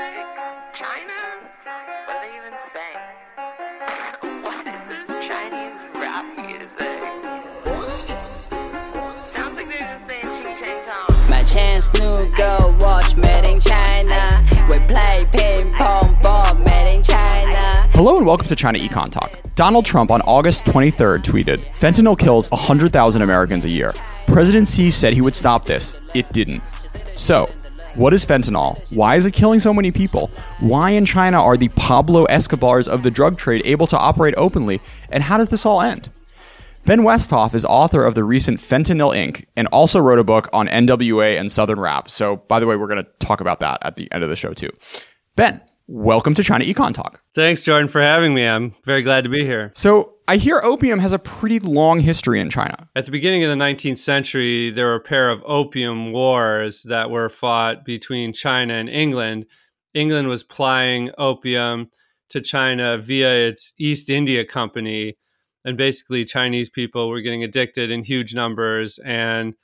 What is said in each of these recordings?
music? China? What are they even saying? what is this Chinese rap music? Sounds like they're just saying ching chang chong. My chance new girl watch made in China. We play ping pong ball made in China. Hello and welcome to China Econ Talk. Donald Trump on August 23rd tweeted, Fentanyl kills 100,000 Americans a year. President Xi said he would stop this. It didn't. So, what is fentanyl? Why is it killing so many people? Why in China are the Pablo Escobars of the drug trade able to operate openly? And how does this all end? Ben Westhoff is author of the recent Fentanyl Inc. and also wrote a book on NWA and Southern rap. So, by the way, we're going to talk about that at the end of the show, too. Ben, welcome to China Econ Talk. Thanks, Jordan, for having me. I'm very glad to be here. So, I hear opium has a pretty long history in China. At the beginning of the 19th century, there were a pair of opium wars that were fought between China and England. England was plying opium to China via its East India Company. And basically, Chinese people were getting addicted in huge numbers. And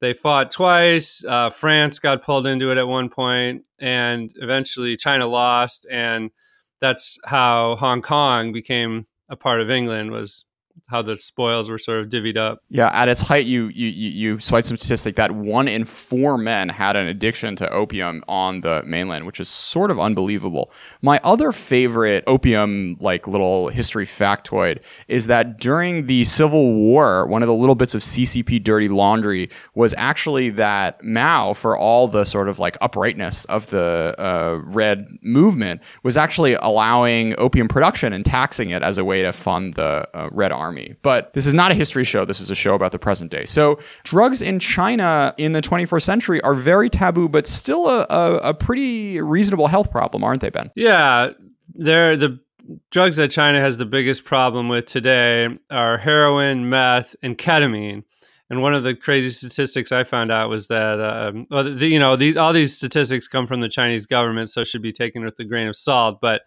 they fought twice. Uh, France got pulled into it at one point, and eventually China lost. And that's how Hong Kong became a part of England was how the spoils were sort of divvied up. Yeah, at its height, you you you, cite some statistic that one in four men had an addiction to opium on the mainland, which is sort of unbelievable. My other favorite opium like little history factoid is that during the Civil War, one of the little bits of CCP dirty laundry was actually that Mao, for all the sort of like uprightness of the uh, Red movement, was actually allowing opium production and taxing it as a way to fund the uh, Red Army. But this is not a history show. This is a show about the present day. So drugs in China in the 21st century are very taboo, but still a, a, a pretty reasonable health problem, aren't they, Ben? Yeah, they're the drugs that China has the biggest problem with today are heroin, meth, and ketamine. And one of the crazy statistics I found out was that, um, well, the, you know, these all these statistics come from the Chinese government, so should be taken with a grain of salt. But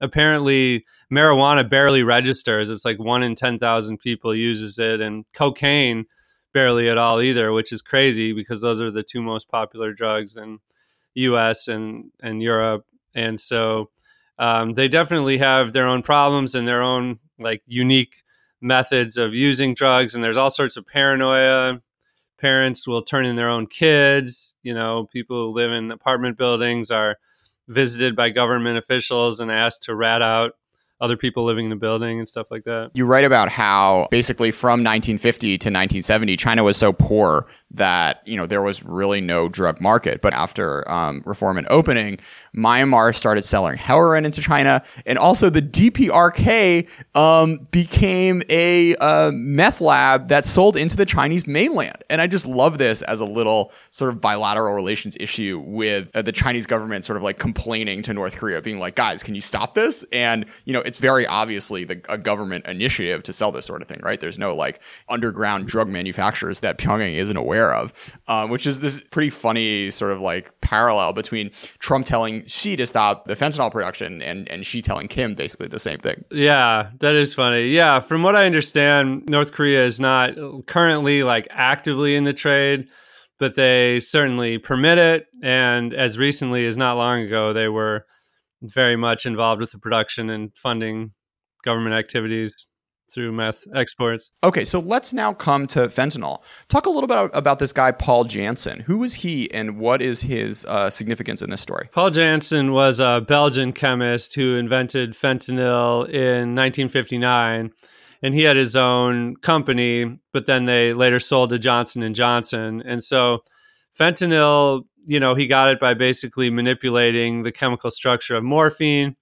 apparently marijuana barely registers. It's like one in 10,000 people uses it, and cocaine barely at all either, which is crazy because those are the two most popular drugs in US and, and Europe. And so um, they definitely have their own problems and their own like unique methods of using drugs. And there's all sorts of paranoia. Parents will turn in their own kids. You know, people who live in apartment buildings are visited by government officials and asked to rat out other people living in the building and stuff like that. You write about how basically from 1950 to 1970, China was so poor that you know there was really no drug market. But after um, reform and opening, Myanmar started selling heroin into China, and also the DPRK um, became a uh, meth lab that sold into the Chinese mainland. And I just love this as a little sort of bilateral relations issue with uh, the Chinese government sort of like complaining to North Korea, being like, "Guys, can you stop this?" And you know, it's very obviously the, a government initiative to sell this sort of thing, right? There's no like underground drug manufacturers that Pyongyang isn't aware of, um, which is this pretty funny sort of like parallel between Trump telling Xi to stop the fentanyl production and, and Xi telling Kim basically the same thing. Yeah, that is funny. Yeah, from what I understand, North Korea is not currently like actively in the trade, but they certainly permit it. And as recently as not long ago, they were very much involved with the production and funding government activities through meth exports. Okay, so let's now come to fentanyl. Talk a little bit about, this guy, Paul Janssen. Who was he and what is his uh, significance in this story? Paul Janssen was a Belgian chemist who invented fentanyl in 1959 and he had his own company but then they later sold to Johnson and Johnson. And so fentanyl, you know, he got it by basically manipulating the chemical structure of morphine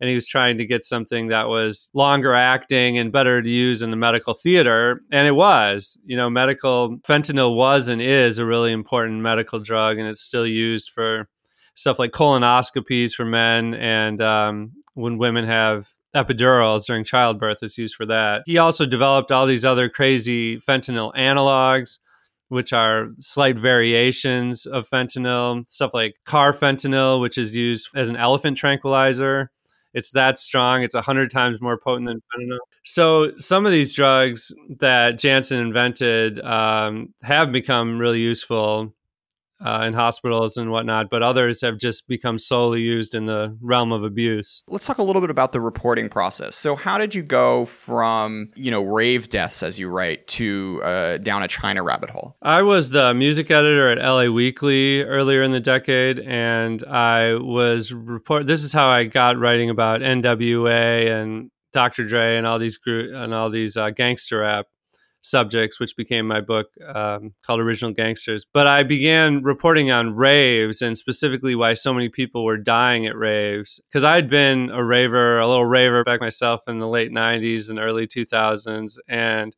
and he was trying to get something that was longer acting and better to use in the medical theater. And it was, you know, medical fentanyl was and is a really important medical drug, and it's still used for stuff like colonoscopies for men and um, when women have epidurals during childbirth, it's used for that. He also developed all these other crazy fentanyl analogs which are slight variations of fentanyl, stuff like carfentanil, which is used as an elephant tranquilizer. It's that strong. It's a hundred times more potent than fentanyl. So some of these drugs that Janssen invented um, have become really useful uh, in hospitals and whatnot, but others have just become solely used in the realm of abuse. Let's talk a little bit about the reporting process. So, how did you go from you know rave deaths, as you write, to uh, down a China rabbit hole? I was the music editor at LA Weekly earlier in the decade, and I was report. This is how I got writing about NWA and Dr. Dre and all these group and all these uh, gangster rap subjects, which became my book um, called Original Gangsters. But I began reporting on raves and specifically why so many people were dying at raves. Because I had been a raver, a little raver back myself in the late 90s and early 2000s. And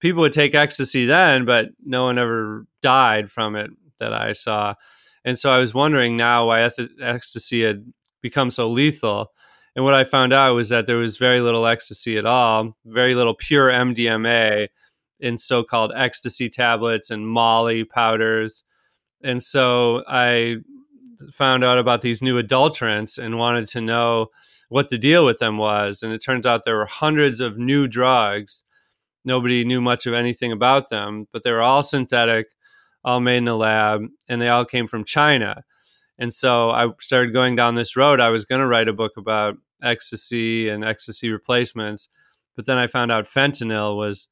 people would take ecstasy then, but no one ever died from it that I saw. And so I was wondering now why eth- ecstasy had become so lethal. And what I found out was that there was very little ecstasy at all, very little pure MDMA, in so-called ecstasy tablets and molly powders. And so i found out about these new adulterants and wanted to know what the deal with them was. And it turns out there were hundreds of new drugs. Nobody knew much of anything about them but they were all synthetic all made in a lab and they all came from china. And so i started going down this road. I was going to write a book about ecstasy and ecstasy replacements but then i found out fentanyl was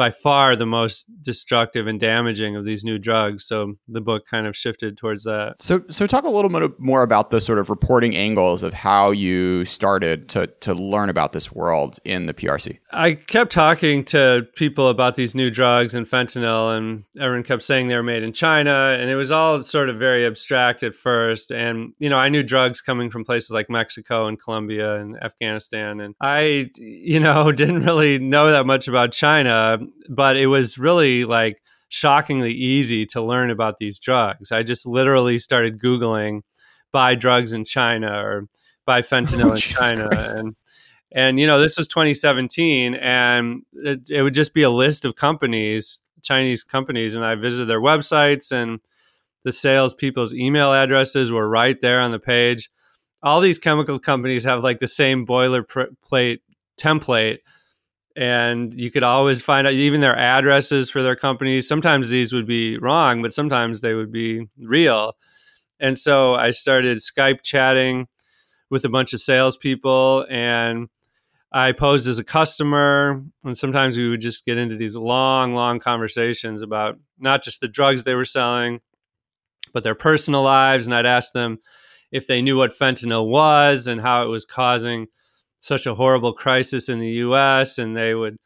by far the most destructive and damaging of these new drugs. So the book kind of shifted towards that. So, so talk a little bit more about the sort of reporting angles of how you started to to learn about this world in the PRC. I kept talking to people about these new drugs and fentanyl, and everyone kept saying they were made in China, and it was all sort of very abstract at first. And you know, I knew drugs coming from places like Mexico and Colombia and Afghanistan, and I, you know, didn't really know that much about China but it was really like shockingly easy to learn about these drugs. I just literally started Googling buy drugs in China or buy fentanyl oh, in China. Christ. And, and, you know, this was 2017 and it, it would just be a list of companies, Chinese companies. And I visited their websites and the salespeople's email addresses were right there on the page. All these chemical companies have like the same boilerplate template and you could always find out even their addresses for their companies. Sometimes these would be wrong, but sometimes they would be real. And so I started Skype chatting with a bunch of salespeople, and I posed as a customer. And sometimes we would just get into these long, long conversations about not just the drugs they were selling, but their personal lives. And I'd ask them if they knew what fentanyl was and how it was causing such a horrible crisis in the US and they would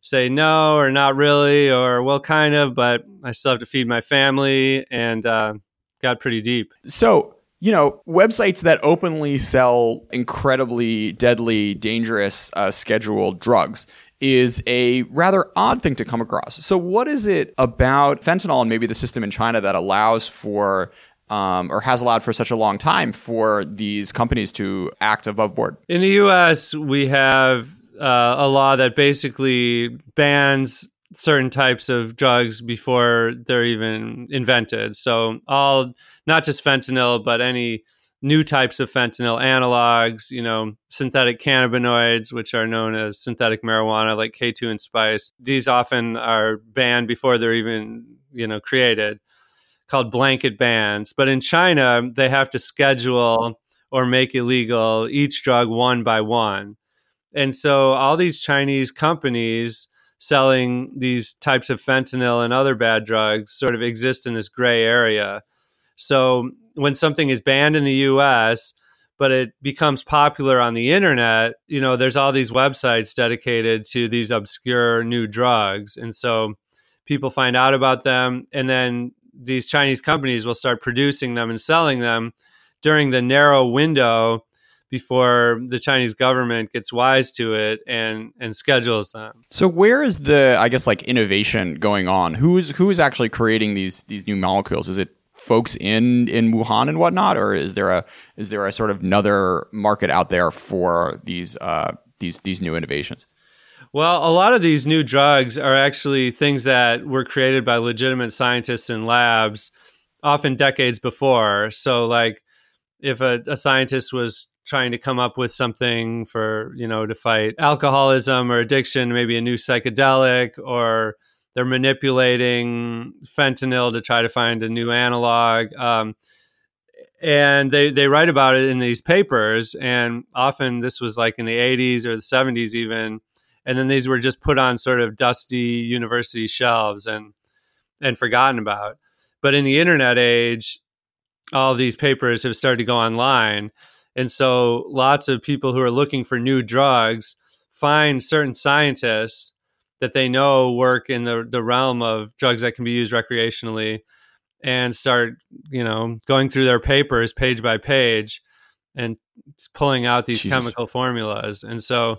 say no or not really or well kind of but I still have to feed my family and uh, got pretty deep. So you know, websites that openly sell incredibly deadly, dangerous, uh, scheduled drugs is a rather odd thing to come across. So, what is it about fentanyl and maybe the system in China that allows for um, or has allowed for such a long time for these companies to act above board. In the U.S., we have uh, a law that basically bans certain types of drugs before they're even invented. So all, not just fentanyl, but any new types of fentanyl analogs, you know, synthetic cannabinoids, which are known as synthetic marijuana, like K2 and spice. These often are banned before they're even, you know, created called blanket bans. But in China, they have to schedule or make illegal each drug one by one. And so all these Chinese companies selling these types of fentanyl and other bad drugs sort of exist in this gray area. So when something is banned in the US, but it becomes popular on the internet, you know, there's all these websites dedicated to these obscure new drugs. And so people find out about them and then these Chinese companies will start producing them and selling them during the narrow window before the Chinese government gets wise to it and and schedules them. So where is the I guess like innovation going on? Who is who is actually creating these these new molecules? Is it folks in in Wuhan and whatnot, or is there a is there a sort of another market out there for these uh, these these new innovations? Well, a lot of these new drugs are actually things that were created by legitimate scientists in labs, often decades before. So, like, if a, a, scientist was trying to come up with something for, you know, to fight alcoholism or addiction, maybe a new psychedelic or they're manipulating fentanyl to try to find a new analog. Um, and they, they write about it in these papers. And often this was like in the 80s or the 70s, even. And then these were just put on sort of dusty university shelves and, and forgotten about. But in the internet age, all these papers have started to go online. And so lots of people who are looking for new drugs find certain scientists that they know work in the, the realm of drugs that can be used recreationally and start, you know, going through their papers page by page and pulling out these Jesus. chemical formulas. And so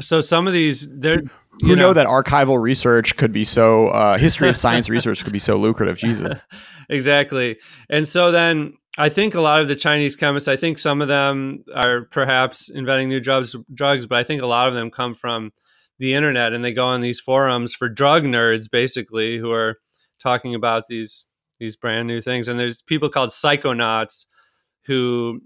so some of these they're Who you know, that archival research could be so uh, history of science research could be so lucrative? Jesus. exactly. And so then I think a lot of the Chinese chemists, I think some of them are perhaps inventing new drugs, drugs, but I think a lot of them come from the internet and they go on these forums for drug nerds, basically, who are talking about these these brand new things. And there's people called psychonauts who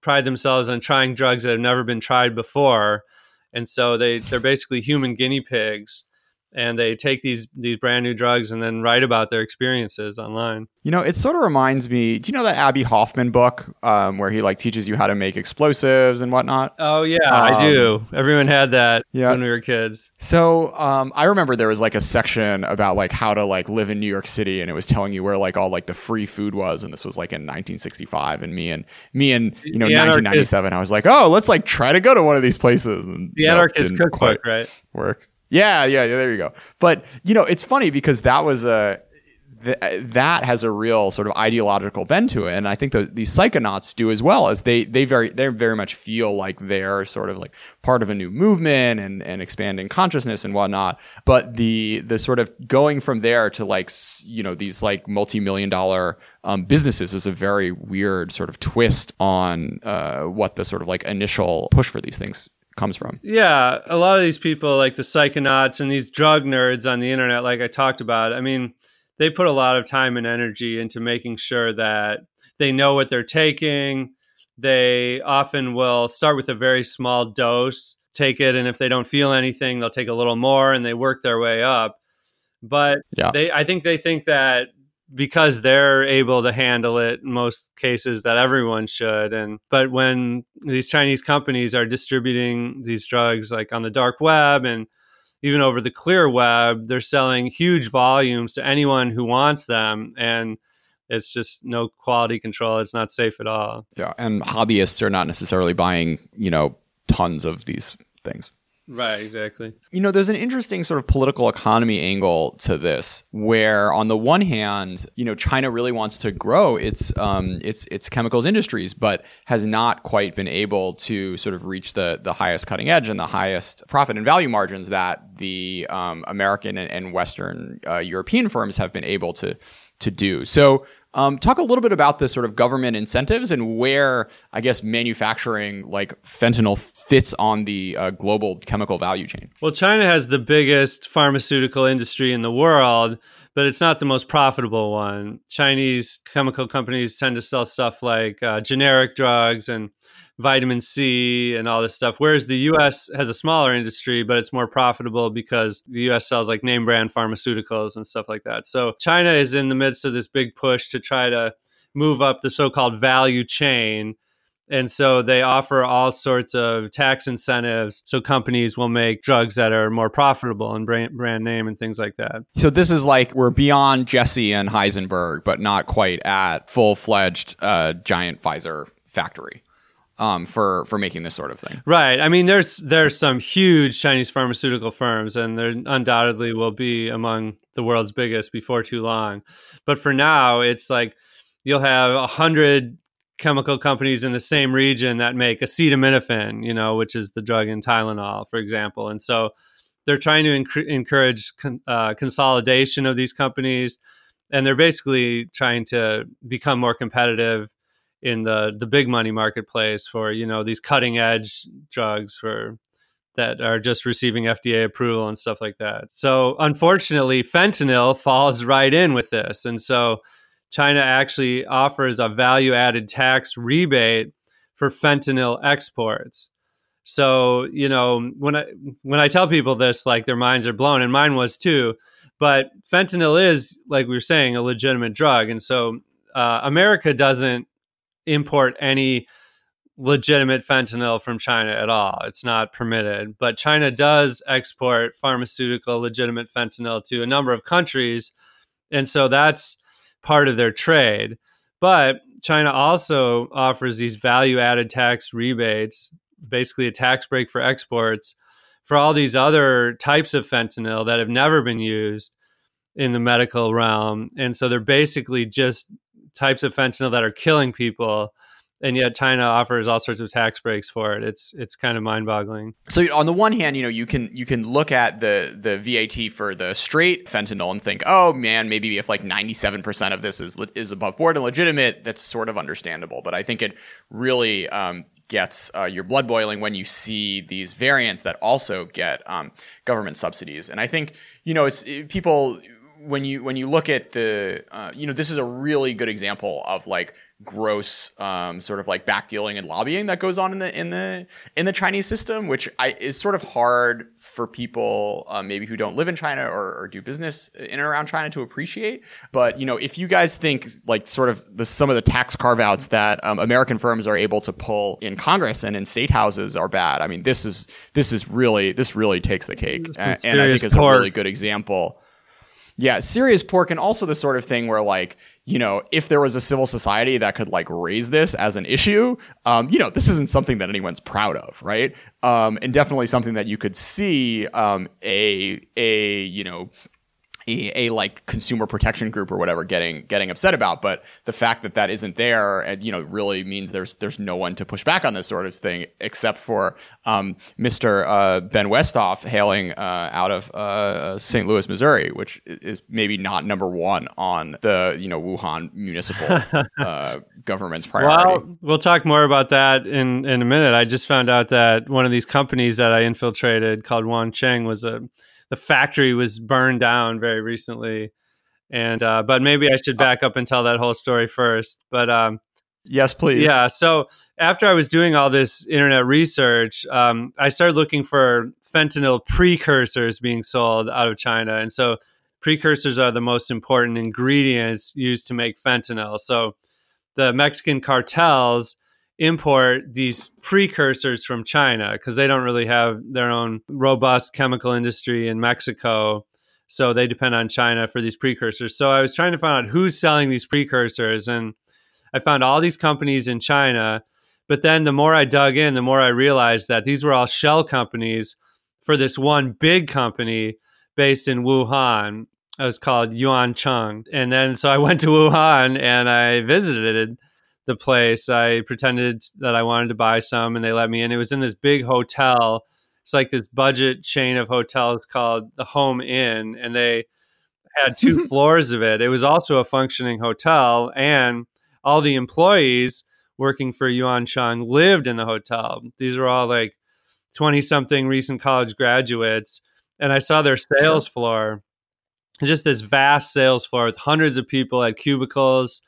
pride themselves on trying drugs that have never been tried before, and so they they're basically human guinea pigs and they take these these brand new drugs and then write about their experiences online. You know, it sort of reminds me. Do you know that Abbie Hoffman book um, where he like teaches you how to make explosives and whatnot? Oh yeah, I Um, do. Everyone had that yeah. when we were kids. So um, I remember there was like a section about like how to like live in New York City, and it was telling you where like all like the free food was, and this was like in 1965. And me and me and you know The anarchist- 1997, I was like, oh, let's like try to go to one of these places. And The anarchist cookbook, right? work. Yeah, yeah, yeah. There you go. But you know, it's funny because that was a th- that has a real sort of ideological bend to it, and I think the, these psychonauts do as well. As they they very they very much feel like they're sort of like part of a new movement and and expanding consciousness and whatnot. But the the sort of going from there to like you know these like multi million dollar um, businesses is a very weird sort of twist on uh, what the sort of like initial push for these things comes from. Yeah, a lot of these people, like the psychonauts and these drug nerds on the internet, like I talked about, I mean, they put a lot of time and energy into making sure that they know what they're taking. They often will start with a very small dose, take it, and if they don't feel anything, they'll take a little more and they work their way up. But Yeah. they, I think they think that because they're able to handle it in most cases that everyone should. And but when these chinese companies are distributing these drugs like on the dark web and even over the clear web they're selling huge volumes to anyone who wants them. And it's just no quality control. It's not safe at all. Yeah, and hobbyists are not necessarily buying, you know, tons of these things. Right exactly You know, there's an interesting sort of political economy angle to this, where on the one hand, you know, China really wants to grow its um, its its chemicals industries, but has not quite been able to sort of reach the the highest cutting edge and the highest profit and value margins that the um, American and, and Western uh, European firms have been able to to do. So. Um, talk a little bit about the sort of government incentives and where I guess manufacturing like fentanyl fits on the uh, global chemical value chain. Well, China has the biggest pharmaceutical industry in the world, but it's not the most profitable one. Chinese chemical companies tend to sell stuff like uh, generic drugs and vitamin C and all this stuff, whereas the US has a smaller industry, but it's more profitable because the US sells like name brand pharmaceuticals and stuff like that. So China is in the midst of this big push to try to move up the so called value chain. And so they offer all sorts of tax incentives so companies will make drugs that are more profitable and brand, brand name and things like that. So this is like we're beyond Jesse and Heisenberg, but not quite at full fledged uh, giant Pfizer factory um, for for making this sort of thing. Right. I mean, there's there's some huge Chinese pharmaceutical firms, and there undoubtedly will be among the world's biggest before too long. But for now, it's like you'll have a hundred chemical companies in the same region that make acetaminophen, you know, which is the drug in Tylenol, for example. And so they're trying to enc- encourage con- uh, consolidation of these companies, and they're basically trying to become more competitive in the the big money marketplace for you know these cutting edge drugs for that are just receiving FDA approval and stuff like that. So unfortunately, fentanyl falls right in with this, and so China actually offers a value added tax rebate for fentanyl exports. So you know when I when I tell people this, like their minds are blown, and mine was too. But fentanyl is, like we were saying, a legitimate drug, and so uh, America doesn't import any legitimate fentanyl from China at all. It's not permitted. But China does export pharmaceutical legitimate fentanyl to a number of countries. And so that's part of their trade. But China also offers these value added tax rebates, basically a tax break for exports for all these other types of fentanyl that have never been used in the medical realm. And so they're basically just types of fentanyl that are killing people and yet China offers all sorts of tax breaks for it. It's it's kind of mind-boggling. So on the one hand, you know, you can you can look at the the VAT for the straight fentanyl and think, oh man, maybe if like ninety seven percent of this is is above board and legitimate, that's sort of understandable. But I think it really um, gets uh, your blood boiling when you see these variants that also get um, government subsidies. And I think you know, it's people when you when you look at the uh, you know, this is a really good example of like gross um, sort of like backdealing and lobbying that goes on in the in the in the Chinese system, which I, is sort of hard for people uh, maybe who don't live in China or, or, do business in and around China to appreciate. But you know, if you guys think like sort of the some of the tax carve outs that um, American firms are able to pull in Congress and in state houses are bad, I mean, this is this is really this really takes the cake, and, and I think it's a really good example. Yeah, serious pork, and also the sort of thing where like you know, if there was a civil society that could like raise this as an issue, um, you know, this isn't something that anyone's proud of, right? Um, and definitely something that you could see um, a a you know a, a, like consumer protection group or whatever getting getting upset about. But the fact that that isn't there, and you know, really means there's there's no one to push back on this sort of thing except for um, Mr. Uh, Ben Westhoff hailing uh, out of uh, St. Louis, Missouri, which is maybe not number one on the you know Wuhan municipal uh, government's priority. Well, we'll talk more about that in in a minute. I just found out that one of these companies that I infiltrated called Yuan Cheng was a the factory was burned down very recently. And uh, but maybe I should back up and tell that whole story first. But um, yes, please. Yeah. So after I was doing all this internet research, um, I started looking for fentanyl precursors being sold out of China, and so precursors are the most important ingredients used to make fentanyl. So the Mexican cartels import these precursors from China because they don't really have their own robust chemical industry in Mexico. So they depend on China for these precursors. So I was trying to find out who's selling these precursors. And I found all these companies in China. But then the more I dug in, the more I realized that these were all shell companies for this one big company based in Wuhan. It was called Yuan Cheng. And then so I went to Wuhan and I visited the place. I pretended that I wanted to buy some and they let me in. It was in this big hotel. It's like this budget chain of hotels called the Home Inn, and they had two floors of it. It was also a functioning hotel, and all the employees working for Yuan Cheng lived in the hotel. These were all like 20 something recent college graduates. And I saw their sales floor, just this vast sales floor with hundreds of people at cubicles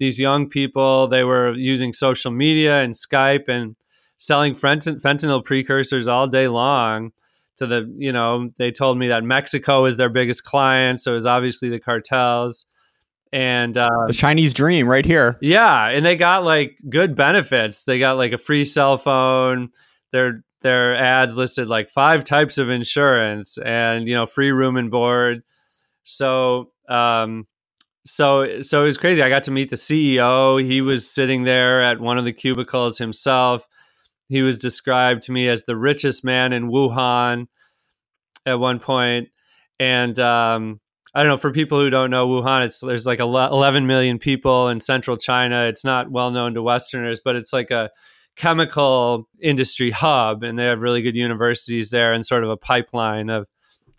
these young people they were using social media and Skype and selling fentanyl precursors all day long to the you know they told me that Mexico is their biggest client so it was obviously the cartels. And uh, the Chinese dream right here. Yeah and they got like good benefits. They got like a free cell phone. Their their ads listed like five types of insurance and you know free room and board. So um so so it was crazy. I got to meet the CEO. He was sitting there at one of the cubicles himself. He was described to me as the richest man in Wuhan at one point. and um, I don't know. For people who don't know Wuhan, it's there's like 11 million people in central China. It's not well known to Westerners, but it's like a chemical industry hub, and they have really good universities there and sort of a pipeline of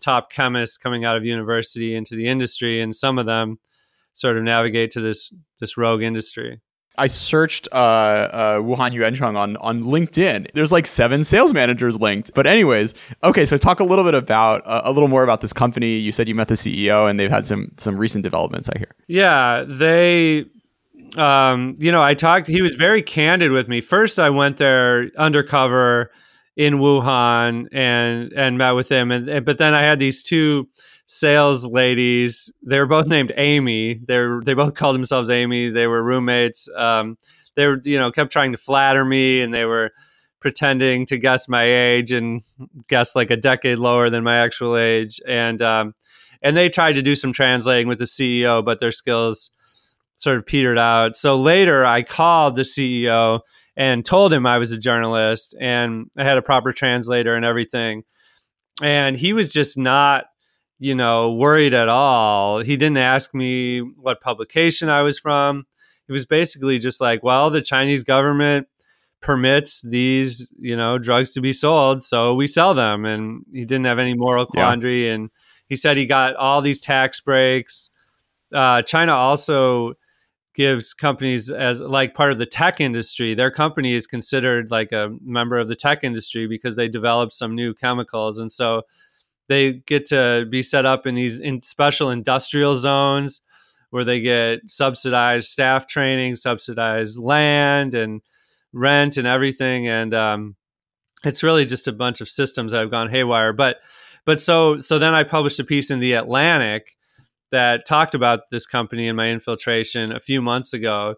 top chemists coming out of university into the industry, and some of them sort of navigate to this this rogue industry. I searched uh, uh, Wuhan Yuancheng on on LinkedIn. There's like seven sales managers linked. But anyways, okay. So talk a little bit about uh, a little more about this company. You said you met the CEO, and they've had some some recent developments. I hear. Yeah, they. Um, you know, I talked. He was very candid with me. First, I went there undercover in Wuhan and and met with him, and but then I had these two sales ladies. They were both named Amy. They are they both called themselves Amy. They were roommates. Um, they were you know kept trying to flatter me, and they were pretending to guess my age and guess like a decade lower than my actual age. And um, and they tried to do some translating with the CEO, but their skills sort of petered out. So later, I called the CEO and told him I was a journalist and I had a proper translator and everything. And he was just not, you know, worried at all. He didn't ask me what publication I was from. He was basically just like, well, the Chinese government permits these, you know, drugs to be sold, so we sell them. And he didn't have any moral quandary. Yeah. And he said he got all these tax breaks. Uh, China also gives companies as like part of the tech industry their company is considered like a member of the tech industry because they develop some new chemicals and so they get to be set up in these in special industrial zones where they get subsidized staff training subsidized land and rent and everything and um, it's really just a bunch of systems that have gone haywire but but so so then i published a piece in the atlantic that talked about this company and my infiltration a few months ago.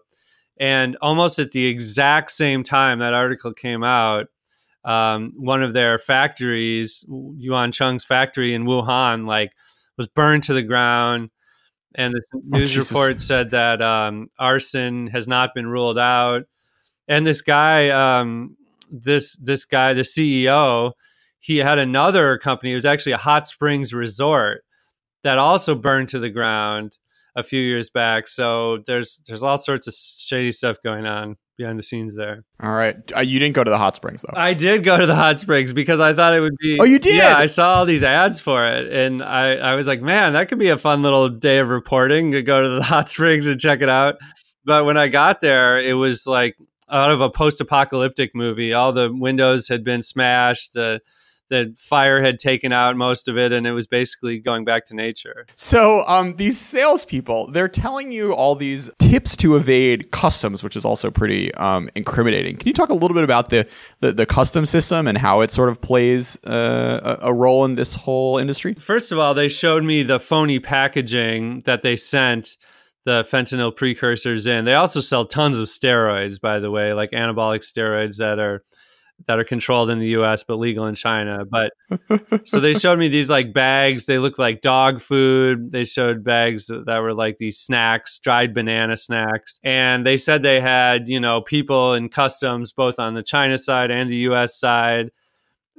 And almost at the exact same time that article came out, um, one of their factories, Yuan Cheng's factory in Wuhan, like was burned to the ground. And the oh, news report said that um, arson has not been ruled out. And this guy, um, this this guy, the CEO, he had another company. It was actually a hot springs resort that also burned to the ground a few years back. So there's there's all sorts of shady stuff going on behind the scenes there. All right, uh, you didn't go to the hot springs though. I did go to the hot springs because I thought it would be. Oh, you did? Yeah, I saw all these ads for it, and I I was like, man, that could be a fun little day of reporting to go to the hot springs and check it out. But when I got there, it was like out of a post-apocalyptic movie. All the windows had been smashed. The the fire had taken out most of it and it was basically going back to nature. So um, these salespeople, they're telling you all these tips to evade customs, which is also pretty um, incriminating. Can you talk a little bit about the, the, the custom system and how it sort of plays uh, a, a role in this whole industry? First of all, they showed me the phony packaging that they sent the fentanyl precursors in. They also sell tons of steroids, by the way, like anabolic steroids that are that are controlled in the US but legal in China. But so they showed me these like bags. They look like dog food. They showed bags that were like these snacks, dried banana snacks. And they said they had, you know, people in customs both on the China side and the US side.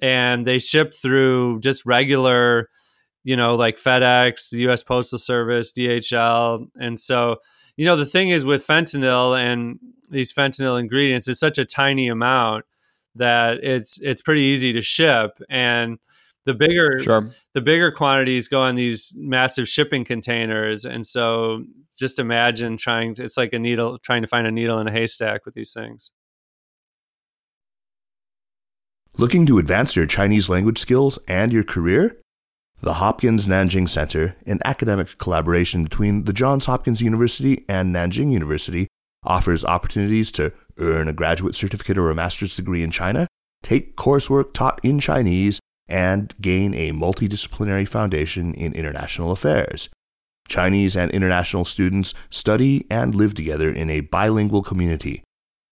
And they shipped through just regular, you know, like FedEx, the US Postal Service, DHL. And so, you know, the thing is with fentanyl and these fentanyl ingredients, it's such a tiny amount that it's it's pretty easy to ship. And the bigger sure. the bigger quantities go on these massive shipping containers. And so just imagine trying to it's like a needle trying to find a needle in a haystack with these things. Looking to advance your chinese language skills and your career? The Hopkins Nanjing Center, an academic collaboration between the Johns Hopkins University and Nanjing University, offers opportunities to earn a graduate certificate or a master's degree in China, take coursework taught in Chinese, and gain a multidisciplinary foundation in international affairs. Chinese and international students study and live together in a bilingual community.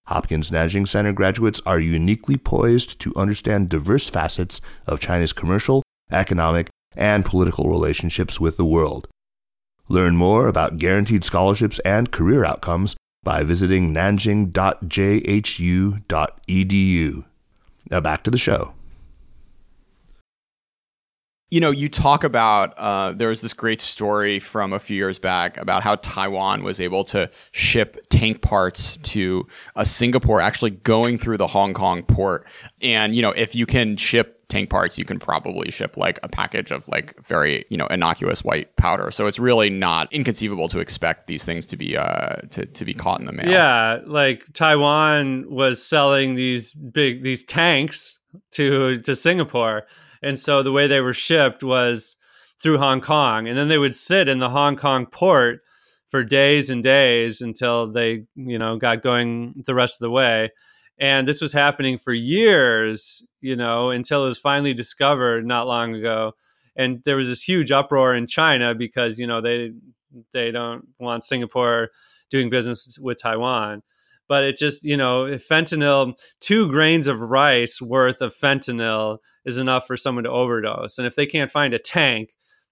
Hopkins Nanjing Center graduates are uniquely poised to understand diverse facets of China's commercial, economic, and political relationships with the world. Learn more about guaranteed scholarships and career outcomes by visiting nanjing.jhu.edu. Now back to the show. You know, you talk about uh, there was this great story from a few years back about how Taiwan was able to ship tank parts to a Singapore, actually going through the Hong Kong port. And you know, if you can ship tank parts, you can probably ship like a package of like very you know innocuous white powder. So it's really not inconceivable to expect these things to be uh to to be caught in the mail. Yeah, like Taiwan was selling these big these tanks to to Singapore, and so the way they were shipped was through Hong Kong, and then they would sit in the Hong Kong port for days and days until they you know got going the rest of the way and this was happening for years you know until it was finally discovered not long ago and there was this huge uproar in China because you know they they don't want Singapore doing business with Taiwan. But it just, you know, if fentanyl, two grains of rice worth of fentanyl is enough for someone to overdose. And if they can't find a tank,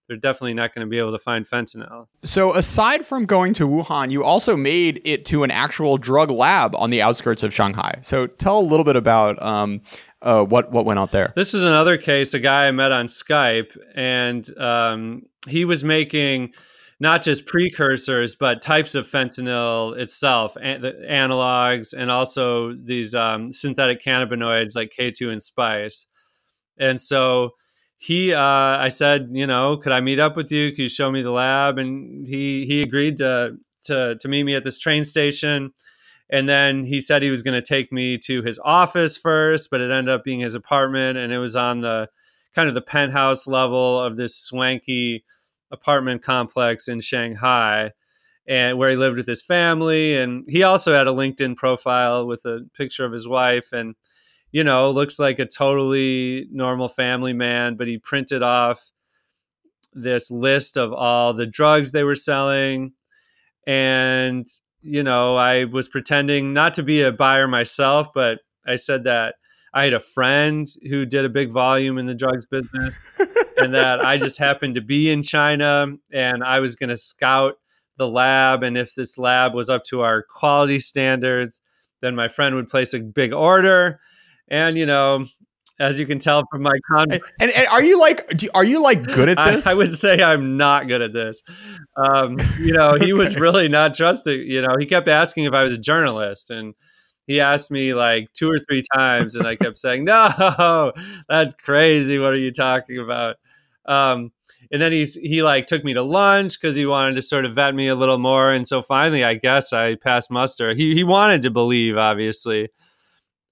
they're definitely not going to be able to find fentanyl. So, aside from going to Wuhan, you also made it to an actual drug lab on the outskirts of Shanghai. So, tell a little bit about um, uh, what what went out there. This was another case, a guy I met on Skype, and um, he was making not just precursors, but types of fentanyl itself, and the analogs, and also these um, synthetic cannabinoids like K2 and spice. And so he uh, I said, you know, could I meet up with you? Could you show me the lab? And he he agreed to to to meet me at this train station. And then he said he was going to take me to his office first, but it ended up being his apartment, and it was on the kind of the penthouse level of this swanky apartment complex in Shanghai, and where he lived with his family. And he also had a LinkedIn profile with a picture of his wife, and you know, looks like a totally normal family man, but he printed off this list of all the drugs they were selling. And, you know, I was pretending not to be a buyer myself, but I said that I had a friend who did a big volume in the drugs business and that I just happened to be in China and I was going to scout the lab. And if this lab was up to our quality standards, then my friend would place a big order and you know, as you can tell from my con, and, and, are you like, do, are you like good at this? I, I, would say I'm not good at this. Um, you know, he was really not trusting. You know, he kept asking if I was a journalist, and he asked me like two or three times, and I kept saying, "No, that's crazy. What are you talking about?" Um, and then he's he like took me to lunch because he wanted to sort of vet me a little more, and so finally, I guess I passed muster. He he wanted to believe, obviously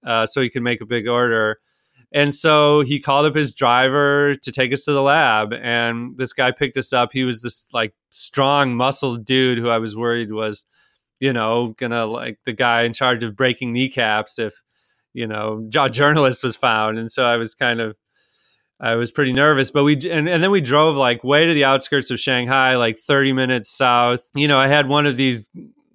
uh, so he could make a big order. And so he called up his driver to take us to the lab. And this guy picked us up. He was this like strong, muscled dude who I was worried was, you know, gonna like the guy in charge of breaking kneecaps if, you know, a journalist was found. And so I was kind of, I was pretty nervous. But we, and, and then we drove like way to the outskirts of Shanghai, like 30 minutes south. You know, I had one of these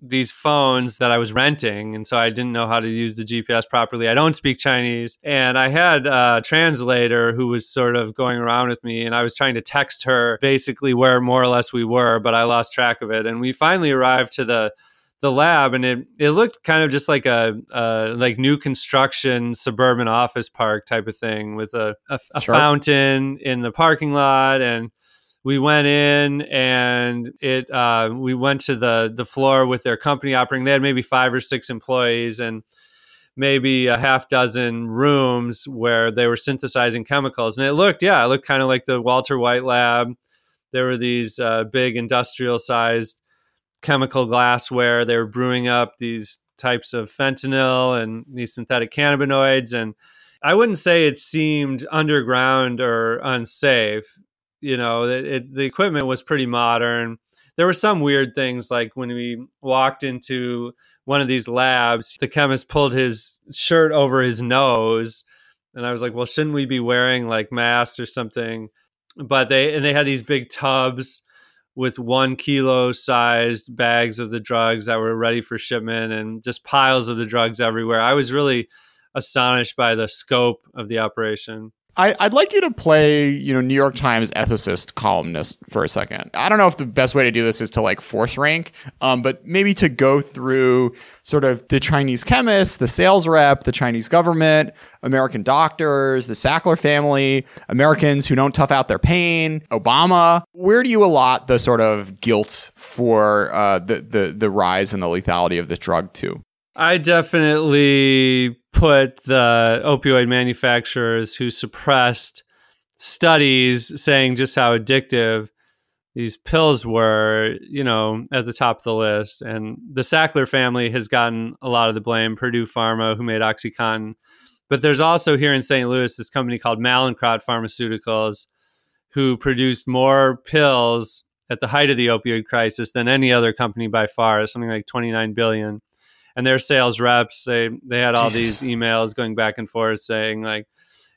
these phones that I was renting, and so I didn't know how to use the GPS properly. I don't speak Chinese, and I had a translator who was sort of going around with me, and I was trying to text her basically where more or less we were, but I lost track of it. And we finally arrived to the the lab, and it it looked kind of just like a, a like new construction suburban office park type of thing with a, a, a sure. fountain in the parking lot and we went in and it uh, we went to the the floor with their company operating. They had maybe five or six employees and maybe a half dozen rooms where they were synthesizing chemicals. And it looked yeah it looked kind of like the walter white lab. There were these uh, big industrial sized chemical glassware. They were brewing up these types of fentanyl and these synthetic cannabinoids. And I wouldn't say it seemed underground or unsafe you know, it, it, the equipment was pretty modern. There were some weird things like when we walked into one of these labs, the chemist pulled his shirt over his nose. And I was like, well, shouldn't we be wearing like masks or something? But they, and they had these big tubs with one kilo sized bags of the drugs that were ready for shipment and just piles of the drugs everywhere. I was really astonished by the scope of the operation. I, would like you to play, you know, New York Times ethicist columnist for a second. I don't know if the best way to do this is to like force rank, um, but maybe to go through sort of the Chinese chemist, the sales rep, the Chinese government, American doctors, the Sackler family, Americans who don't tough out their pain, Obama. Where do you allot the sort of guilt for uh, the, the the rise and the lethality of this drug to? I definitely put the opioid manufacturers who suppressed studies saying just how addictive these pills were, you know, at the top of the list. And the Sackler family has gotten a lot of the blame, Purdue Pharma, who made Oxycontin. But there's also here in St. Louis this company called Mallinckrodt Pharmaceuticals, who produced more pills at the height of the opioid crisis than any other company by far, something like 29 billion and their sales reps they they had all Jesus. these emails going back and forth saying like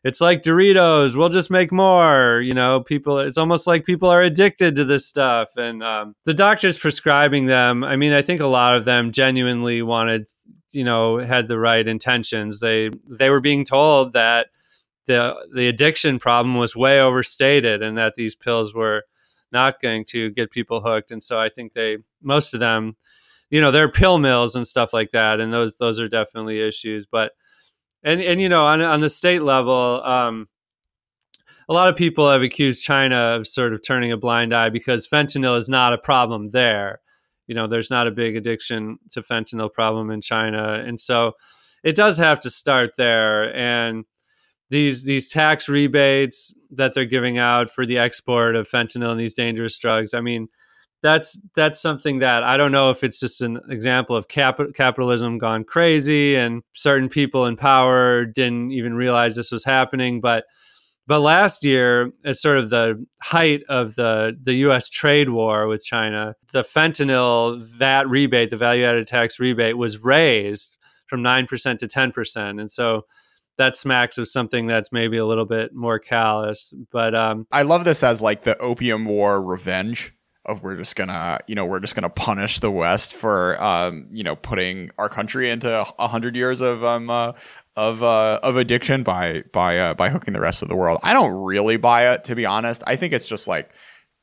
it's like Doritos. We'll just make more. You know, people. It's almost like people are addicted to this stuff, and um, the doctors prescribing them. I mean, I think a lot of them genuinely wanted, you know, had the right intentions. They they were being told that the the addiction problem was way overstated, and that these pills were not going to get people hooked. And so I think they most of them, you know, they're pill mills and stuff like that, and those those are definitely issues, but and and you know on on the state level um, a lot of people have accused china of sort of turning a blind eye because fentanyl is not a problem there. You know there's not a big addiction to fentanyl problem in china and so it does have to start there and these these tax rebates that they're giving out for the export of fentanyl and these dangerous drugs i mean that's that's something that I don't know if it's just an example of cap- capitalism gone crazy and certain people in power didn't even realize this was happening. But but last year, at sort of the height of the the U.S. trade war with China, the fentanyl VAT rebate, the value added tax rebate, was raised from nine percent to ten percent, and so that smacks of something that's maybe a little bit more callous. But um, I love this as like the opium war revenge of we're just gonna you know we're just gonna punish the West for um, you know putting our country into a hundred years of um uh, of uh, of addiction by by uh, by hooking the rest of the world. I don't really buy it to be honest. I think it's just like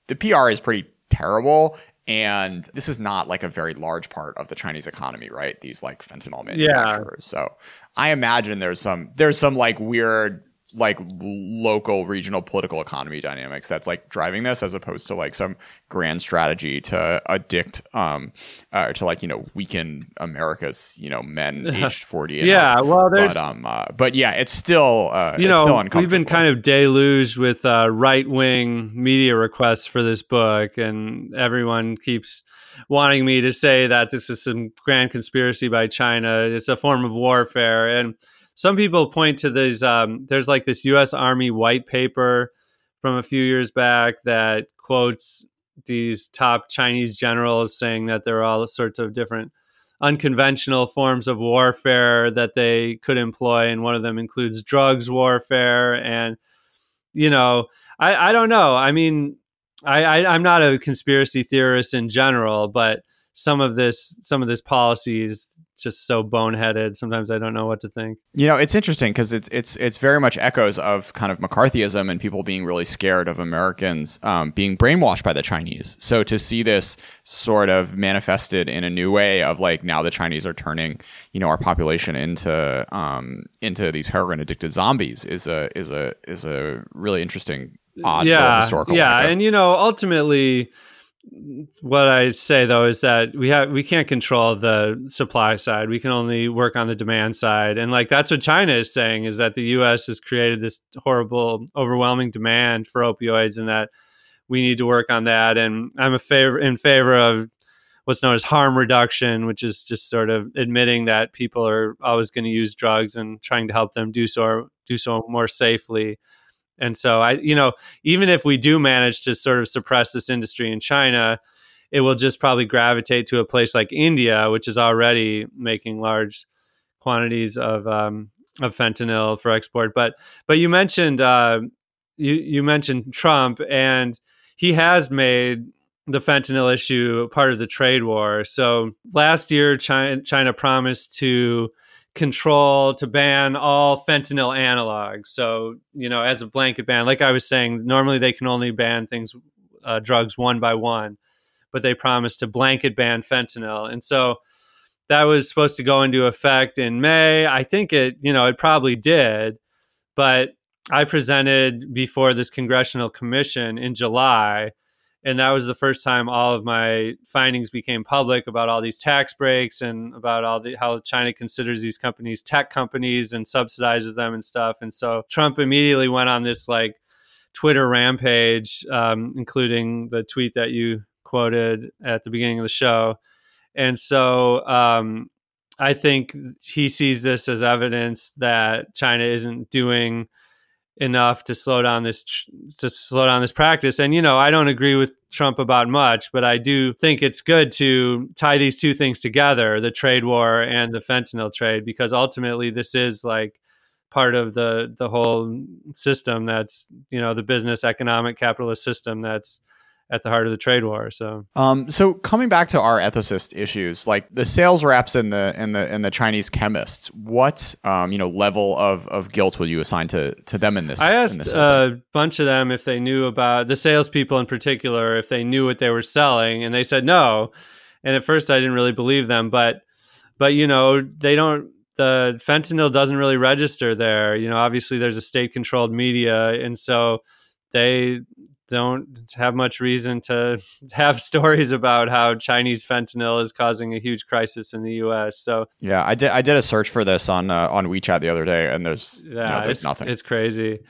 the PR is pretty terrible. And this is not like a very large part of the Chinese economy, right? These like fentanyl manufacturers. Yeah. So I imagine there's some there's some like weird like local regional political economy dynamics that's like driving this as opposed to like some grand strategy to addict um uh, to like you know weaken america's you know men aged 40 yeah up. well there's but um uh, but yeah it's still uh you know still we've been kind of deluged with uh right-wing media requests for this book and everyone keeps wanting me to say that this is some grand conspiracy by china it's a form of warfare and some people point to these. Um, there's like this U.S. Army white paper from a few years back that quotes these top Chinese generals saying that there are all sorts of different unconventional forms of warfare that they could employ, and one of them includes drugs warfare. And you know, I, I don't know. I mean, I, I I'm not a conspiracy theorist in general, but some of this some of this policy is just so boneheaded. Sometimes I don't know what to think. You know, it's interesting because it's it's it's very much echoes of kind of McCarthyism and people being really scared of Americans um, being brainwashed by the Chinese. So to see this sort of manifested in a new way of like now the Chinese are turning you know our population into um, into these heroin addicted zombies is a is a is a really interesting odd yeah historical yeah and you know ultimately what I say though is that we have we can't control the supply side. We can only work on the demand side, and like that's what China is saying is that the U.S. has created this horrible, overwhelming demand for opioids, and that we need to work on that. And I'm a favor in favor of what's known as harm reduction, which is just sort of admitting that people are always going to use drugs and trying to help them do so do so more safely. And so I, you know, even if we do manage to sort of suppress this industry in China, it will just probably gravitate to a place like India, which is already making large quantities of um, of fentanyl for export. But but you mentioned uh, you you mentioned Trump, and he has made the fentanyl issue part of the trade war. So last year, China, China promised to control to ban all fentanyl analogs. So, you know, as a blanket ban, like I was saying, normally they can only ban things, uh, drugs one by one, but they promised to blanket ban fentanyl. And so that was supposed to go into effect in May. I think it, you know, it probably did, but I presented before this congressional commission in July and that was the first time all of my findings became public about all these tax breaks and about all the how China considers these companies tech companies and subsidizes them and stuff. And so Trump immediately went on this like Twitter rampage, um, including the tweet that you quoted at the beginning of the show. And so um, I think he sees this as evidence that China isn't doing enough to slow down this to slow down this practice. And you know i don't agree with trump about much but i do think it's good to tie these two things together the trade war and the fentanyl trade because ultimately this is like part of the the whole system that's you know the business economic capitalist system that's at the heart of the trade war. So, um, so coming back to our ethicist issues, like the sales reps and the and the and the Chinese chemists, what um, you know level of, of guilt will you assign to to them in this? I asked this a bunch of them if they knew about the salespeople in particular, if they knew what they were selling, and they said no. And at first, I didn't really believe them, but but you know they don't. The fentanyl doesn't really register there. You know, obviously there's a state controlled media, and so they don't have much reason to have stories about how Chinese fentanyl is causing a huge crisis in the U.S. So yeah, I did. I did a search for this on uh, on WeChat the other day, and there's yeah, you know, there's it's, nothing. It's crazy.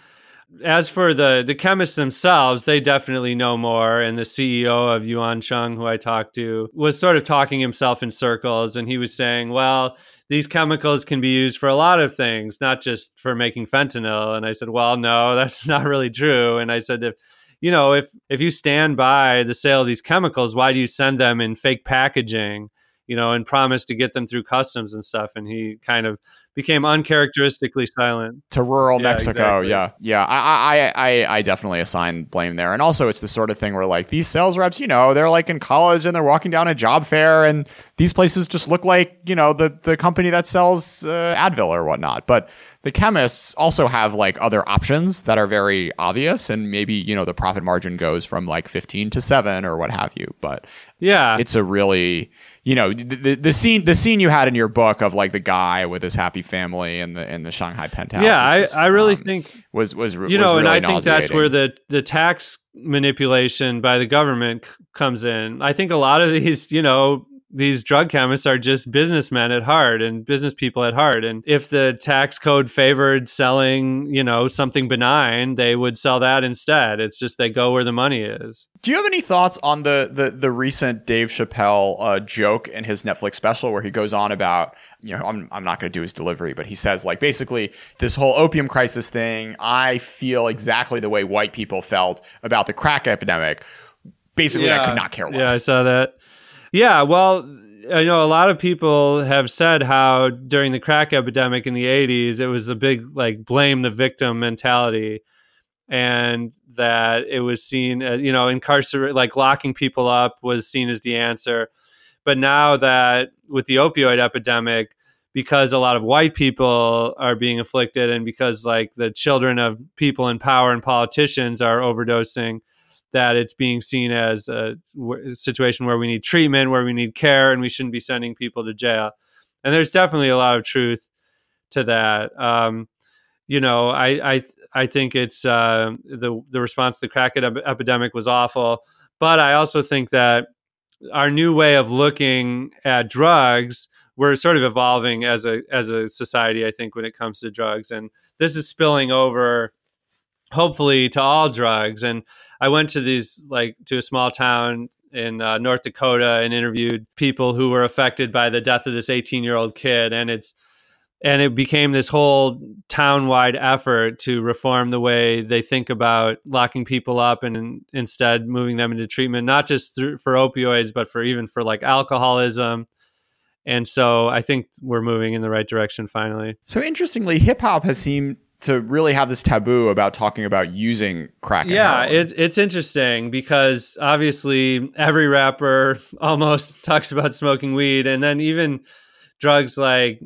As for the the chemists themselves, they definitely know more. And the CEO of Yuan Cheng, who I talked to, was sort of talking himself in circles, and he was saying, "Well." These chemicals can be used for a lot of things, not just for making fentanyl. And I said, "Well, no, that's not really true." And I said, "If you know, if if you stand by the sale of these chemicals, why do you send them in fake packaging? You know, and promised to get them through customs and stuff. And he kind of became uncharacteristically silent to rural Yeah, Mexico. exactly. Yeah, yeah. I, I, I, I definitely assign blame there, and also it's the sort of thing where like these sales reps, you know, they're like in college and they're walking down a job fair, and these places just look like you know the the company that sells uh, Advil or whatnot, but. The chemists also have like other options that are very obvious, and maybe you know the profit margin goes from like fifteen to seven or what have you. But Yeah. it's a really you know the, the, the scene the scene you had in your book of like the guy with his happy family and the in the Shanghai penthouse. yeah, is I, I really um, think was was you was know, and I think that's where the the tax manipulation by the government c- comes in. I think a lot of these, you know, these drug chemists are just businessmen at heart and business people at heart. And if the tax code favored selling, you know, something benign, they would sell that instead. It's just they go where the money is. Do you have any thoughts on the the, the recent Dave Chappelle uh, joke in his Netflix special where he goes on about you know I'm I'm not going to do his delivery, but he says like basically this whole opium crisis thing. I feel exactly the way white people felt about the crack epidemic. Basically, I could not care less. Yeah, I saw that. Yeah, well, I know a lot of people have said how during the crack epidemic in the 80s, it was a big like blame the victim mentality and that it was seen as, you know, incarcerate like locking people up was seen as the answer. But now that with the opioid epidemic, because a lot of white people are being afflicted and because like the children of people in power and politicians are overdosing, that it's being seen as a situation where we need treatment, where we need care, and we shouldn't be sending people to jail. And there's definitely a lot of truth to that. Um, you know, I I I think it's uh, the the response to the crack ep- epidemic was awful, but I also think that our new way of looking at drugs we're sort of evolving as a as a society i think when it comes to drugs and this is spilling over hopefully to all drugs. And i went to these like to a small town in uh, north dakota and interviewed people who were affected by the death of this 18 year old kid. And it's and it became this whole town-wide effort to reform the way they think about locking people up and instead moving them into treatment not just through, for opioids but for even for like alcoholism. And so i think we're moving in the right direction finally. So interestingly, hip hop has seemed to really have this taboo about talking about using crack. yeah it, it's interesting because obviously every rapper almost talks about smoking weed and then even drugs like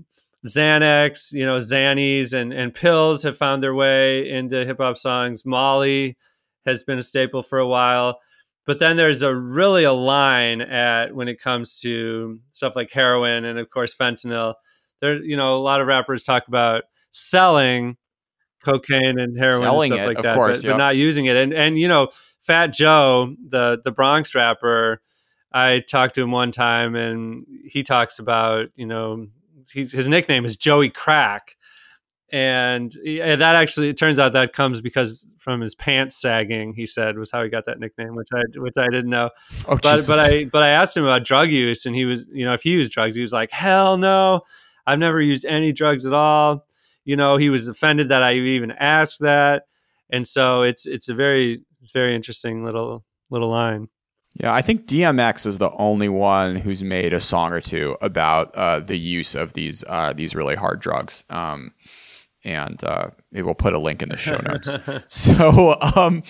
xanax you know xannies and, and pills have found their way into hip-hop songs. Molly has been a staple for a while. But then there's a really a line at when it comes to stuff like heroin and of course fentanyl. There you know a lot of rappers talk about selling cocaine and heroin Selling and stuff it, like of that course, but, yep. but not using it and and you know fat joe the the bronx rapper i talked to him one time and he talks about you know he's, his nickname is joey crack and yeah, that actually it turns out that comes because from his pants sagging he said was how he got that nickname which i which i didn't know oh, but Jesus. but I but I asked him about drug use, and he was you know if he used drugs, he was like hell no, I've never used any drugs at all. You know he was offended that I even asked that, and so it's it's a very very interesting little little line. Yeah, I think DMX is the only one who's made a song or two about uh, the use of these uh, these really hard drugs. Um, and uh, maybe we'll put a link in the show notes. so, um,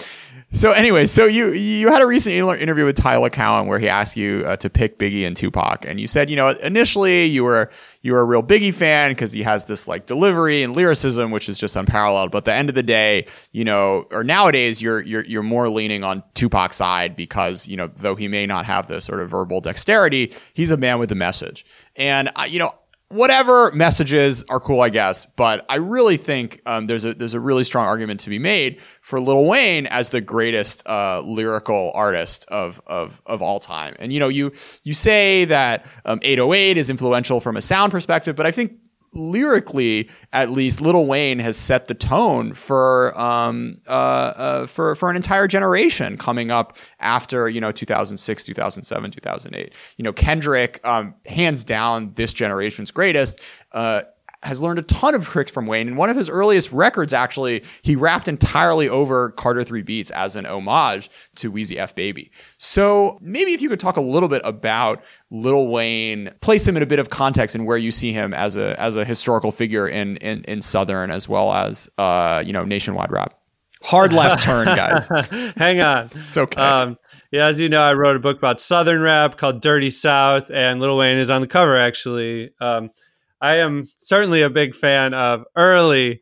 so anyway, so you you had a recent interview with Tyler Cowen where he asked you uh, to pick Biggie and Tupac, and you said, you know, initially you were you were a real Biggie fan because he has this like delivery and lyricism which is just unparalleled. But at the end of the day, you know, or nowadays you're you're you're more leaning on Tupac's side because you know though he may not have the sort of verbal dexterity, he's a man with a message. And uh, you know, whatever messages are cool, I guess. But I really think um, there's a there's a really strong argument to be made for Lil Wayne as the greatest uh, lyrical artist of, of of all time. And you know, you you say that um, 808 is influential from a sound perspective, but I think lyrically, at least, Lil Wayne has set the tone for um, uh, uh, for for an entire generation coming up after you know 2006, 2007, 2008. You know, Kendrick, um, hands down, this generation's greatest. Uh, has learned a ton of tricks from Wayne. And one of his earliest records, actually, he rapped entirely over Carter 3 beats as an homage to Weezy F Baby. So maybe if you could talk a little bit about Lil Wayne, place him in a bit of context and where you see him as a as a historical figure in in, in Southern as well as uh, you know, nationwide rap. Hard left turn, guys. Hang on. It's okay. Um, yeah, as you know, I wrote a book about Southern rap called Dirty South, and Lil Wayne is on the cover actually. Um, I am certainly a big fan of early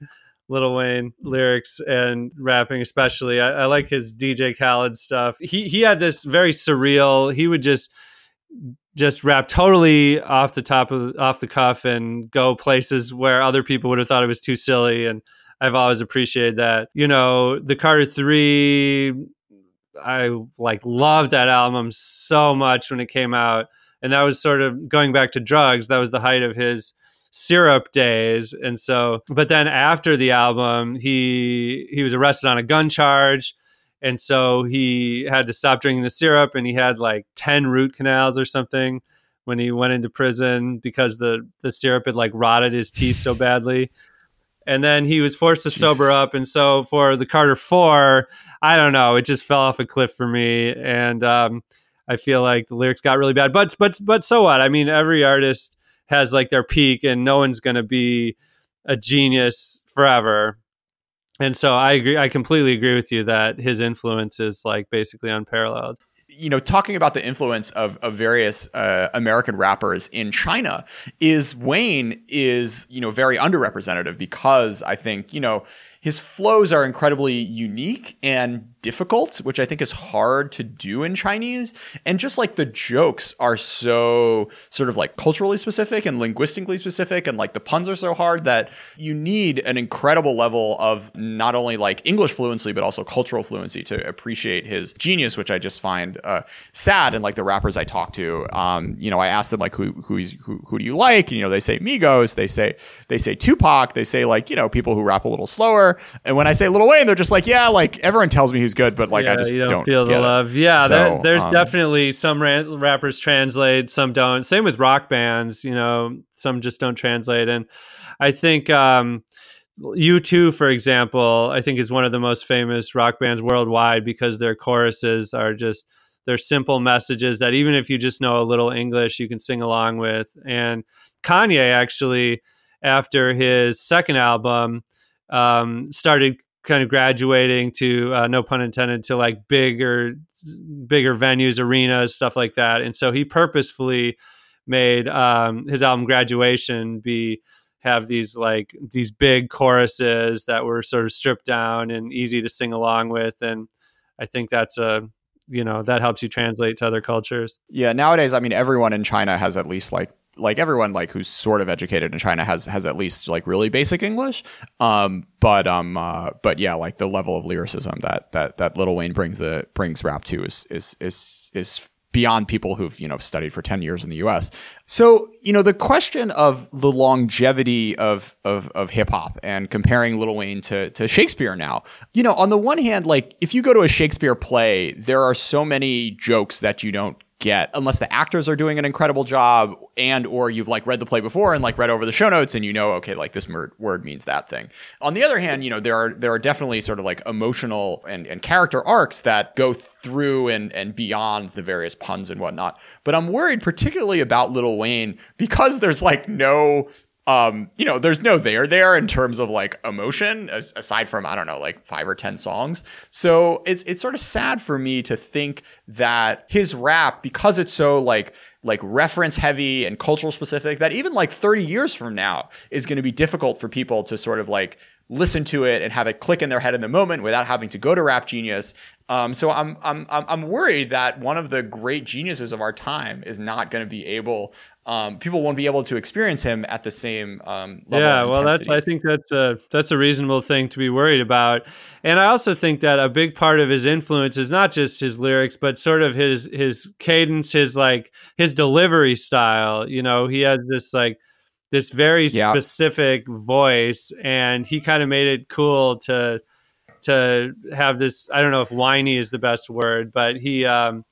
Lil Wayne lyrics and rapping, especially. I, I, like his DJ Khaled stuff. He he had this very surreal. He would just just rap totally off the top of off the cuff and go places where other people would have thought it was too silly. And I've always appreciated that. You know, the Carter Three. I like loved that album so much when it came out, and that was sort of going back to drugs. That was the height of his syrup days. And so but then after the album he he was arrested on a gun charge. And so he had to stop drinking the syrup and he had like 10 root canals or something when he went into prison because the the syrup had like rotted his teeth so badly. And then he was forced to Jesus. sober up. And so for the carter 4 i don't know it just fell off a cliff for me. And um, i feel like the lyrics got really bad but but but so what? I mean every artist has like their peak and no one's going to be a genius forever. And so I agree I completely agree with you that his influence is like basically unparalleled you know, talking about the influence of, of various uh, American rappers in China, is Wayne is you know very underrepresented because I think you know his flows are incredibly unique and difficult, which I think is hard to do in Chinese. And just like the jokes are so sort of like culturally specific and linguistically specific, and like the puns are so hard that you need an incredible level of not only like English fluency, but also cultural fluency to appreciate his genius, which I just find uh, sad. And like the rappers I talk to, um, you know, I asked them like, who, who, who, do you like? And, you know, they say Migos, they say, they say Tupac, they say like, you know, people who rap a little slower. And when I say Lil Wayne, they're just like, yeah, like everyone tells me he's good, but like yeah, I just don't, don't, feel the love. It. Yeah, so, there, there's um, definitely some rappers translate, some don't. Same with rock bands, you know, some just don't translate. And I think um, U2, for example, I think is one of the most famous rock bands worldwide because their choruses are just they're simple messages that even if you just know a little English, you can sing along with. And Kanye actually, after his second album, um, started kind of graduating to uh, no pun intended to like bigger bigger venues arenas stuff like that. And so he purposefully made um, his album graduation be have these like these big choruses that were sort of stripped down and easy to sing along with. And i think that's a you know that helps you translate to other cultures. Yeah nowadays i mean everyone in china has at least like like everyone like who's sort of educated in China has has at least like really basic English. Um, but um, uh, but yeah, like the level of lyricism that that that Lil Wayne brings the brings rap to is is is is beyond people who've you know studied for 10 years in the US. So, you know, the question of the longevity of of, of hip hop and comparing Lil Wayne to to Shakespeare now. You know, on the one hand, like if you go to a Shakespeare play, there are so many jokes that you don't get unless the actors are doing an incredible job and or you've like read the play before and like read over the show notes and you know okay like this word means that thing. On the other hand you know there are there are definitely sort of like emotional and, and character arcs that go through and and beyond the various puns and whatnot. But i'm worried particularly about Lil Wayne because there's like no um, you know, there's no there there in terms of like emotion aside from I don't know, like five or ten songs. So it's it's sort of sad for me to think that his rap, because it's so like like reference heavy and cultural specific, that even like 30 years from now is going to be difficult for people to sort of like listen to it and have it click in their head in the moment without having to go to Rap Genius. Um, so I'm, I'm I'm I'm worried that one of the great geniuses of our time is not going to be able. Um, people won't be able to experience him at the same um, level. yeah well that's i think that's a that's a reasonable thing to be worried about and i also think that a big part of his influence is not just his lyrics but sort of his his cadence his like his delivery style you know he has this like this very Yeah. specific voice and he kind of made it cool to to have this i don't know if whiny is the best word but he um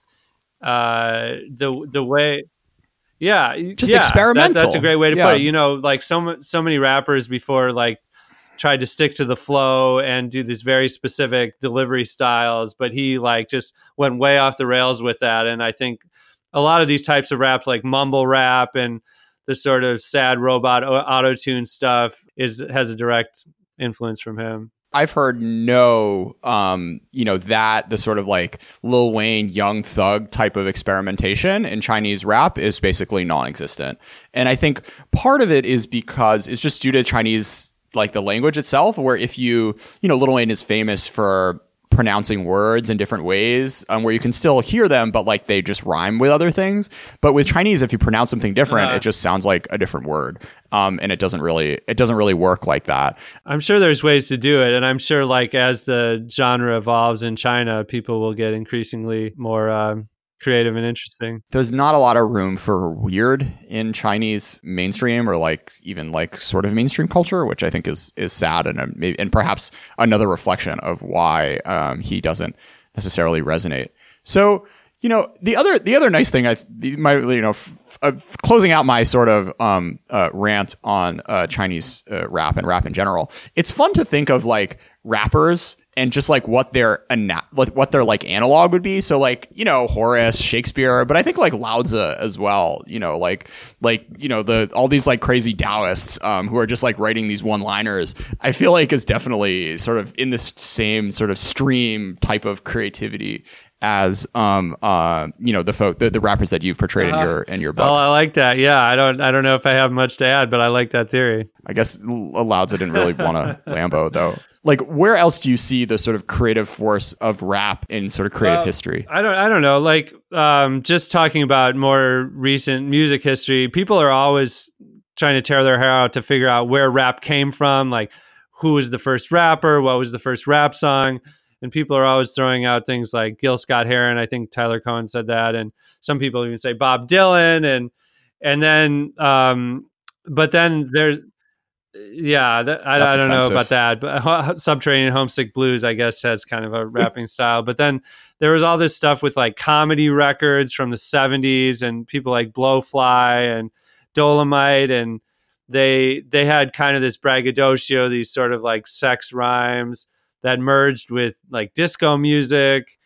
uh the the way yeah Just yeah, that- experimental. that's a great way to Yeah. put it you know like so so many rappers before like tried to stick to the flow and do these very specific delivery styles but he like just went way off the rails with that and i think a lot of these types of raps like mumble rap and this sort of sad robot auto tune stuff is has a direct influence from him I've heard no, um, you know, that the sort of like Lil Wayne, Young Thug type of experimentation in Chinese rap is basically non-existent. And I think part of it is because it's just due to Chinese, like the language itself, where if you, you know, Lil Wayne is famous for pronouncing words in different ways um, where you can still hear them but like they just rhyme with other things but with chinese if you pronounce something different Uh-huh. it just sounds like a different word um, and it doesn't really it doesn't really work like that i'm sure there's ways to do it and i'm sure like as the genre evolves in china people will get increasingly more um, creative and interesting there's not a lot of room for weird in Chinese mainstream or like even like sort of mainstream culture, which I think is is sad and um, and perhaps another reflection of why um, he doesn't necessarily resonate. So you know the other the other nice thing I my you know f- uh, closing out my sort of um, uh, rant on uh, Chinese uh, rap and rap in general, it's fun to think of like rappers and just like what their ana- what, what their like analog would be. So like you know Horace, Shakespeare, but I think like Lao Tzu as well. You know like like you know the all these like crazy Taoists um, who are just like writing these one liners. I feel like is definitely sort of in this same sort of stream type of creativity as um uh you know the folk the, the rappers that you've portrayed in your in your oh i like that yeah i don't i don't know if i have much to add but i like that theory I guess Lao didn't really want a Lambo though. Like, where else do you see the sort of creative force of rap in sort of creative Well, history? I don't I don't know. Like um just talking about more recent music history, people are always trying to tear their hair out to figure out where rap came from, like who was the first rapper, what was the first rap song. And people are always throwing out things like Gil Scott Heron. I think Tyler Cowen said that, and some people even say Bob Dylan, and and then um, but then there's yeah, that, I, I don't offensive. know about that, but Subterranean Homesick Blues, I guess, has kind of a rapping style. But then there was all this stuff with like comedy records from the 70s and people like Blowfly and Dolemite. And they they had kind of this braggadocio, these sort of like sex rhymes that merged with like disco music.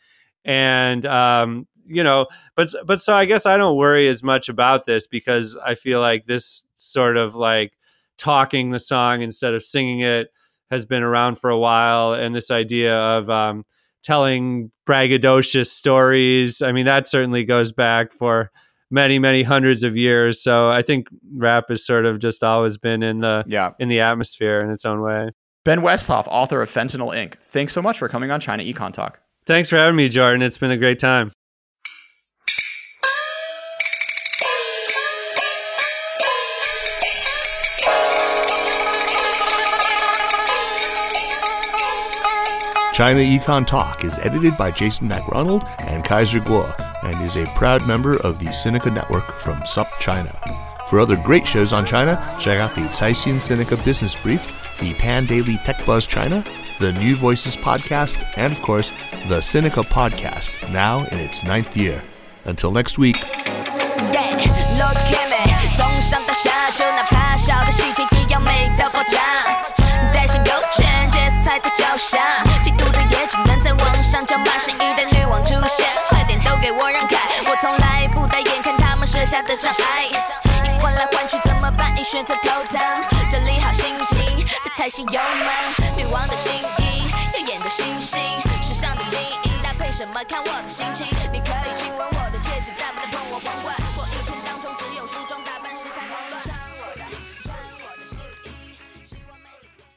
And, um, you know, but but so I guess I don't worry as much about this because I feel like this sort of like talking the song instead of singing it has been around for a while and this idea of um, telling braggadocious stories i mean that certainly goes back for many many hundreds of years so i think rap has sort of just always been in the Yeah. in the atmosphere in its own way Ben Westhoff, author of Fentanyl Inc. Thanks so much for coming on China Econ Talk. thanks for having me jordan it's been a great time China Econ Talk is edited by Jason MacRonald and Kaiser Kuo and is a proud member of the Sinica Network from SUP China. For other great shows on China, check out the Caixin Sinica Business Brief, the Pan Daily Tech Buzz China, the New Voices Podcast, and of course, the Sinica Podcast, now in its ninth year. Until next week. Yeah, 上叫骂声。一代女王出现，快点都给我让开！我从来不戴眼看他们设下的障碍，衣服换来换去怎么办？已选择头疼，整理好心情，再踩下油门。女王的新衣，耀眼的星星，时尚的精英，搭配什么看我的心情。你可